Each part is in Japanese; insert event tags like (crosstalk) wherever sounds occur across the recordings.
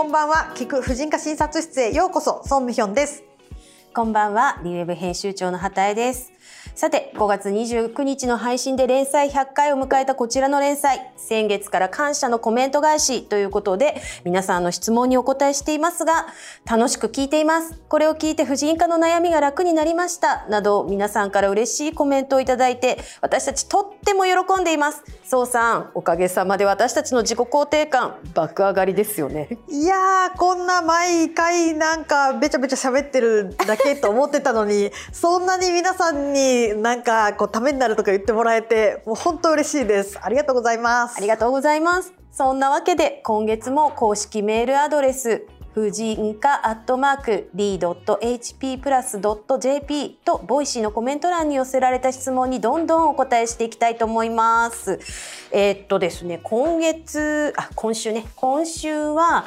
こんばんは。聞く婦人科診察室へようこそ。ソンミヒョンです。こんばんは。リウェブ編集長の畑江です。さて5月29日の配信で連載100回を迎えたこちらの連載先月から感謝のコメント返しということで皆さんの質問にお答えしていますが楽しく聞いています。これを聞いて婦人科の悩みが楽になりましたなど皆さんから嬉しいコメントをいただいて私たちとっても喜んでいます。そうさんおかげさまで私たちの自己肯定感爆上がりですよね。いやーこんな毎回なんかべちゃべちゃ喋ってるだけと思ってたのにそんなに皆さんになんかこうためになるとか言ってもらえてもう本当嬉しいです。ありがとうございます。ありがとうございます。そんなわけで今月も公式メールアドレス婦人科アットマーク d.hp プラス .jp と Voicy のコメント欄に寄せられた質問にどんどんお答えしていきたいと思います。えー、っとですね、今月、あ、今週ね、今週は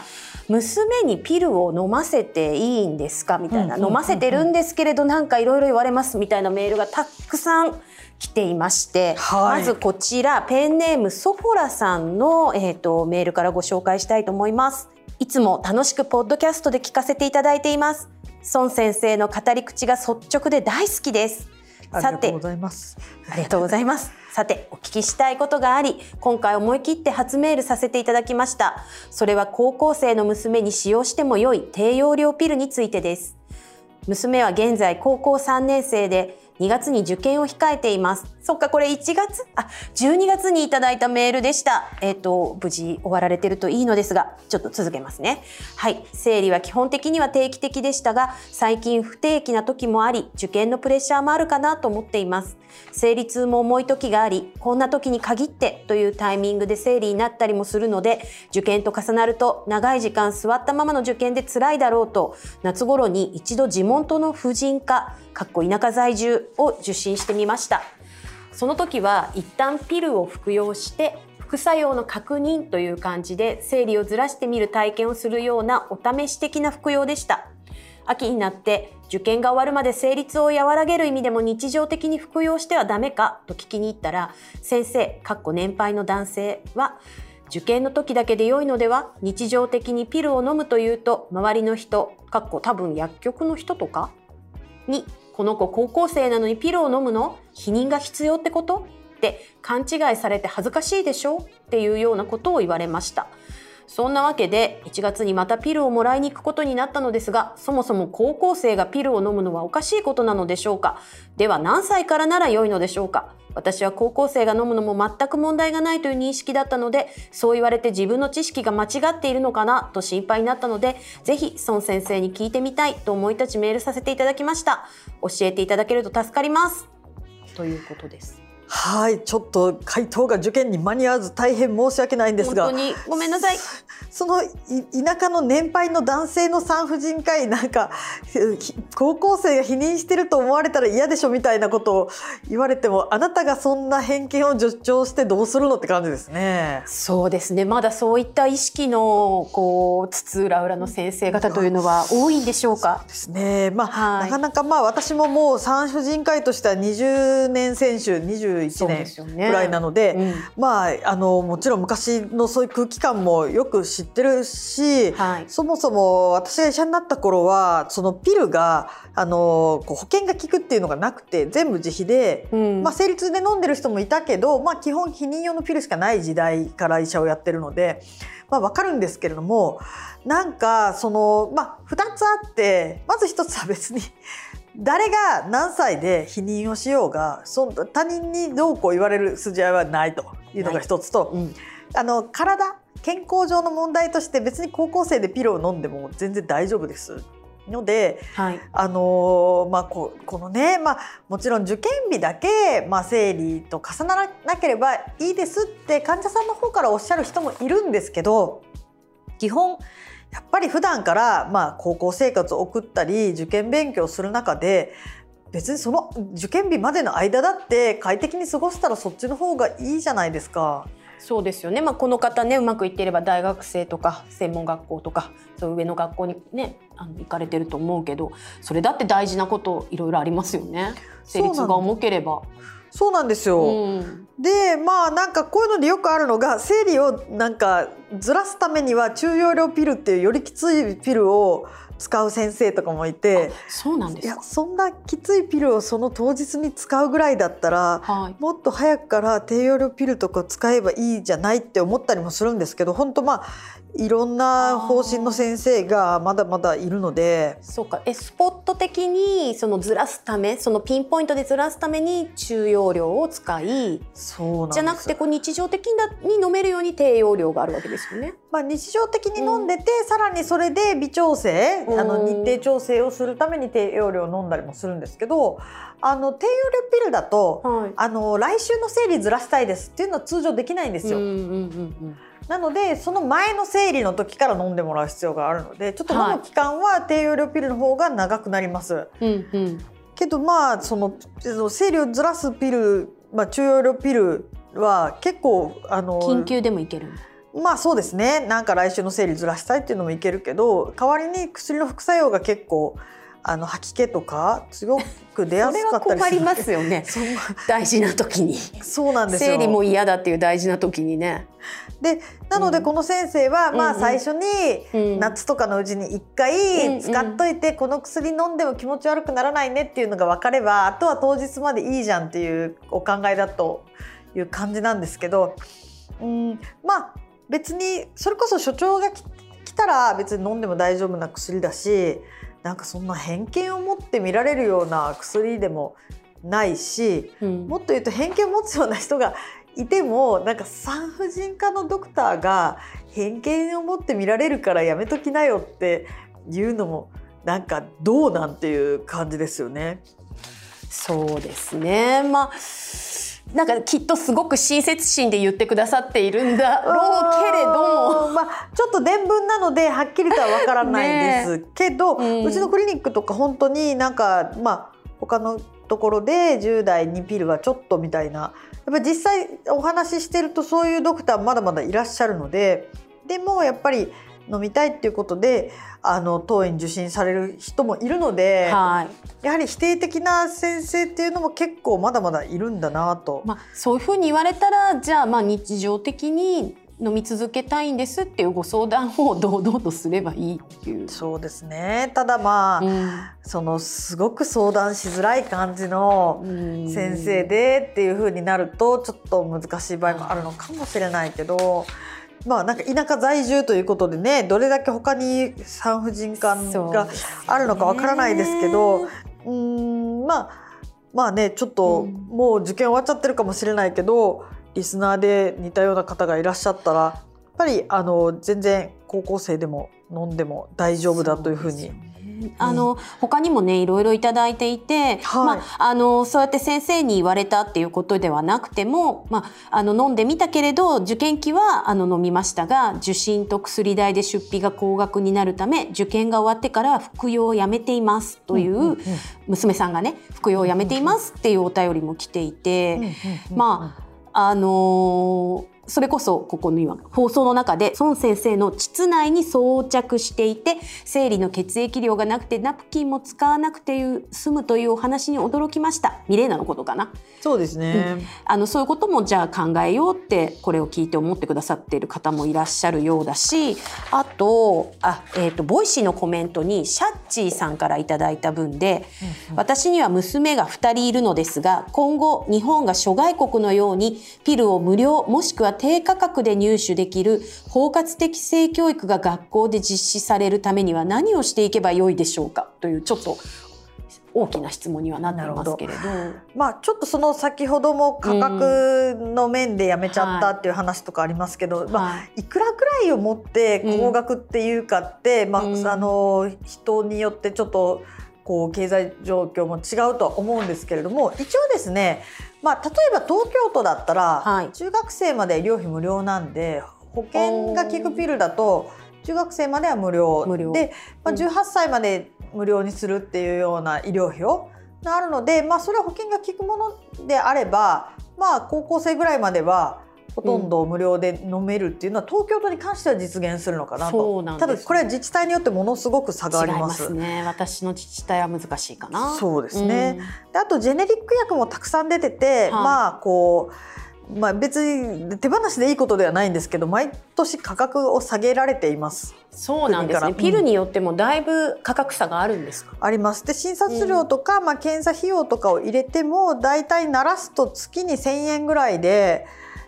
娘にピルを飲ませていいんですか？みたいな、飲ませてるんですけれどなんかいろいろ言われますみたいなメールがたくさん来ていまして、はい、まずこちらペンネームソフォラさんの、えーと、とメールからご紹介したいと思います。いつも楽しくポッドキャストで聞かせていただいています。孫先生の語り口が率直で大好きです。さて、ありがとうございます。ありがとうございます。さて、お聞きしたいことがあり、今回思い切って初メールさせていただきました。それは高校生の娘に使用しても良い低用量ピルについてです。娘は現在高校3年生で、2月に受験を控えています。そっか、これ1月？あ、12月にいただいたメールでした。えっ、ー、と、無事終わられてるといいのですが、ちょっと続けますね。はい。生理は基本的には定期的でしたが、最近不定期な時もあり、受験のプレッシャーもあるかなと思っています。生理痛も重い時があり、こんな時に限ってというタイミングで生理になったりもするので、受験と重なると長い時間座ったままの受験で辛いだろうと、夏頃に一度地元の婦人科、かっこ田舎在住を受診してみましたその時は一旦ピルを服用して副作用の確認という感じで生理をずらしてみる体験をするようなお試し的な服用でした。秋になって受験が終わるまで生理痛を和らげる意味でも日常的に服用してはダメかと聞きに行ったら先生かっこ年配の男性は受験の時だけで良いのでは日常的にピルを飲むというと周りの人かっこ多分薬局の人とかにこの子高校生なのにピルを飲むの？否認が必要ってこと？って勘違いされて恥ずかしいでしょ？っていうようなことを言われました。そんなわけで1月にまたピルをもらいに行くことになったのですがそもそも高校生がピルを飲むのはおかしいことなのでしょうか？では何歳からなら良いのでしょうか？私は高校生が飲むのも全く問題がないという認識だったのでそう言われて自分の知識が間違っているのかな？と心配になったのでぜひ孫先生に聞いてみたいと思い立ちメールさせていただきました。教えていただけると助かります。ということです。はいちょっと回答が受験に間に合わず大変申し訳ないんですが。本当にごめんなさい。(laughs) その田舎の年配の男性の産婦人科医なんか高校生が否認してると思われたら嫌でしょみたいなことを言われてもあなたがそんな偏見を助長してどうするのって感じですね。そうですね。まだそういった意識のこう津々浦々の先生方というのは多いんでしょうか？ですね。まあ、はい、なかなかまあ私ももう産婦人科医としては20年選手21年ぐらいなので、ねうん、まああのもちろん昔のそういう空気感もよく知ってるし、はい、そもそも私が医者になった頃はそのピルがあのこう保険が効くっていうのがなくて全部自費で、うん、まあ、生理痛で飲んでる人もいたけど、まあ、基本避妊用のピルしかない時代から医者をやってるので、まあ、分かるんですけれどもなんかその、まあ、2つあってまず1つは別に誰が何歳で否認をしようがそ他人にどうこう言われる筋合いはないというのが一つと、うん、あの体健康上の問題として別に高校生でピルを飲んでも全然大丈夫です。ので、はい、あのまあここのね、まあ、もちろん受験日だけ、まあ、生理と重ならなければいいですって患者さんの方からおっしゃる人もいるんですけど基本やっぱり普段から、まあ、高校生活を送ったり受験勉強する中で別にその受験日までの間だって快適に過ごせたらそっちの方がいいじゃないですか。そうですよね、まあ、この方ねうまくいっていれば大学生とか専門学校とかそう上の学校にねあの行かれてると思うけどそれだって大事なこといろいろありますよね生理痛が重ければ。そうなんですよ、うん、でまあなんかこういうのでよくあるのが生理をなんかずらすためには中容量ピルっていうよりきついピルを使う先生とかもいてそうなんですいやそんなきついピルをその当日に使うぐらいだったら、はい、もっと早くから低用量ピルとか使えばいいじゃないって思ったりもするんですけど本当まあいろんな方針の先生がまだまだいるので。そうか。えスポット的にそのずらすためそのピンポイントでずらすために中容量を使いそうじゃなくてこう日常的に飲めるように低用量があるわけですよね。まあ、日常的に飲んでて、うん、さらにそれで微調整、あの日程調整をするために低用量を飲んだりもするんですけどあの低用量ピルだと、はい、あの来週の生理ずらしたいですっていうのは通常できないんですよ。うんうんうんうん。なのでその前の生理の時から飲んでもらう必要があるのでちょっと飲む期間は低用量ピルの方が長くなります。はいうんうん、けどまあその生理をずらすピル、まあ、中容量ピルは結構あの緊急でもいけるまあそうですね。なんか来週の生理ずらしたいっていうのもいけるけど代わりに薬の副作用が結構あの吐き気とか強く出やすかったり (laughs) 困りますよね。大事な時に。そうなんです生理も嫌だっていう大事な時にね。でなのでこの先生は、まあ最初に夏とかのうちに1回使っといて、この薬飲んでも気持ち悪くならないねっていうのが分かればあとは当日までいいじゃんっていうお考えだという感じなんですけど、うん、まあ別にそれこそ所長が来たら別に飲んでも大丈夫な薬だしなんかそんな偏見を持って見られるような薬でもないし、うん、もっと言うと偏見を持つような人がいてもなんか産婦人科のドクターが偏見を持って見られるからやめときなよっていうのもなんかどうなんていう感じですよね。そうですね。まあなんかきっとすごく親切心で言ってくださっているんだろうけれども、まあ、ちょっと伝聞なのではっきりとはわからないですけど、ねうちのクリニックとか本当になんかまあ他のところで10代にピルはちょっとみたいな。やっぱり実際お話ししてるとそういうドクターまだまだいらっしゃるのででもやっぱり飲みたいっていうことであの当院受診される人もいるので、はい、やはり否定的な先生っていうのも結構まだまだいるんだなと。まあ、そういうふうに言われたらじゃあまあ日常的に飲み続けたいんですっていうご相談を堂々とすればいいっていうそうですねただまあ、うん、そのすごく相談しづらい感じの先生でっていうふうになるとちょっと難しい場合もあるのかもしれないけど。まあなんか田舎在住ということでねどれだけ他に産婦人科があるのかわからないですけどう、んまあまあねちょっともう受験終わっちゃってるかもしれないけど、リスナーで似たような方がいらっしゃったらやっぱりあの全然高校生でも飲んでも大丈夫だというふうにあの、他にもねいろいろいただいていて、はい、まあ、あのそうやって先生に言われたっていうことではなくても、まあ、あの飲んでみたけれど受験期はあの飲みましたが受診と薬代で出費が高額になるため受験が終わってから服用をやめていますという娘さんがね服用をやめていますっていうお便りも来ていて、まああのーそれこそここの今放送の中で孫先生の膣内に装着していて生理の血液量がなくてナプキンも使わなくて済むというお話に驚きました。ミレーナのことかな。そうですね、うん、あのそういうこともじゃあ考えようってこれを聞いて思ってくださっている方もいらっしゃるようだしあとあ、えーと、 Voicy のコメントにシャッチーさんからいただいた分で、うんうん、私には娘が2人いるのですが今後日本が諸外国のようにピルを無料もしくは低価格で入手できる包括的性教育が学校で実施されるためには何をしていけばよいでしょうか？というちょっと大きな質問にはなってますけれど。まあちょっとその先ほども価格の面でやめちゃったっていう話とかありますけど、うん、まあ、い。くらくらいを持って高額っていうかって、うん、まあ、あの人によってちょっとこう経済状況も違うとは思うんですけれども一応ですねまあ、例えば東京都だったら、はい、中学生まで医療費無料なんで保険が効くピルだと中学生までは無料。で、まあ、18歳まで無料にするっていうような医療費をがあるので、まあ、それは保険が効くものであれば、まあ、高校生ぐらいまではほとんど無料で飲めるっていうのは、東京都に関しては実現するのかなと。なただこれは自治体によってものすごく差があります。ね。私の自治体は難しいかな。そうですね。うん、であとジェネリック薬もたくさん出てて、はい、まあこう。まあ、別に手放しでいいことではないんですけど毎年価格を下げられていますそうなんですねピルによってもだいぶ価格差があるんですか、ありますで診察料とか、まあ、検査費用とかを入れても大体ならすと月に1,000円ぐらいで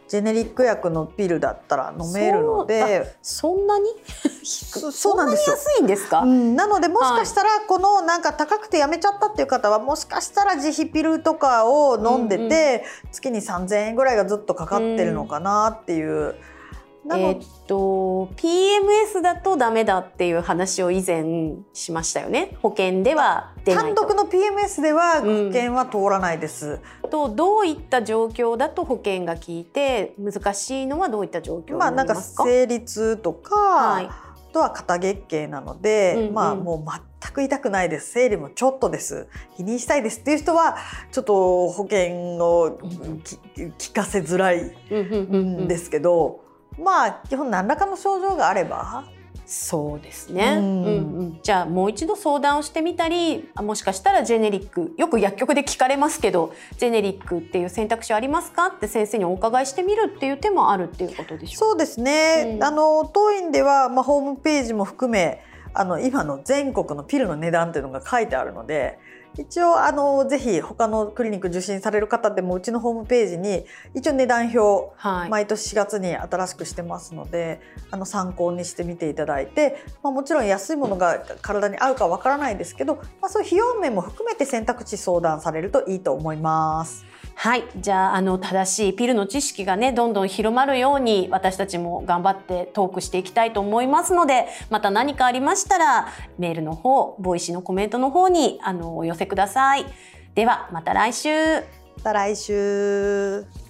ジェネリック薬のピルだったら飲めるので。そんなに？(laughs) そうなんですよ。安いんですか、うん、なのでもしかしたらこのなんか高くてやめちゃったっていう方はもしかしたら自費ピルとかを飲んでて、月に3,000円ぐらいがずっとかかってるのかなっていう。えっと PMS だとダメだっていう話を以前しましたよね。保険では単独の PMS では保険は通らないです、うん、とどういった状況だと保険が効いて難しいのはどういった状況ますか,、まあ、なんか生理痛とか、はい、あとは肩月経なので、うんうん、まあもう全く痛くないです。生理もちょっとです。否認したいですっていう人はちょっと保険を聞かせづらいんですけど。まあ基本何らかの症状があれば。そうですね、うん。うんうん、じゃあもう一度相談をしてみたりもしかしたらジェネリックよく薬局で聞かれますけどジェネリックっていう選択肢ありますか？って先生にお伺いしてみるっていう手もあるっていうことでしょうそうですね、うん、あの当院では、まあ、ホームページも含めあの今の全国のピルの値段っていうのが書いてあるので一応あのぜひ他のクリニック受診される方でもうちのホームページに一応値段表、はい、毎年4月に新しくしてますのであの参考にしてみていただいて、まあ、もちろん安いものが体に合うかわからないですけど、まあ、そういう費用面も含めて選択肢相談されるといいと思います。はい。じゃあ、あの、正しいピルの知識がね、どんどん広まるように、私たちも頑張ってトークしていきたいと思いますので、また何かありましたら、メールの方、ボイシーのコメントの方に、あの、お寄せください。では、また来週。また来週。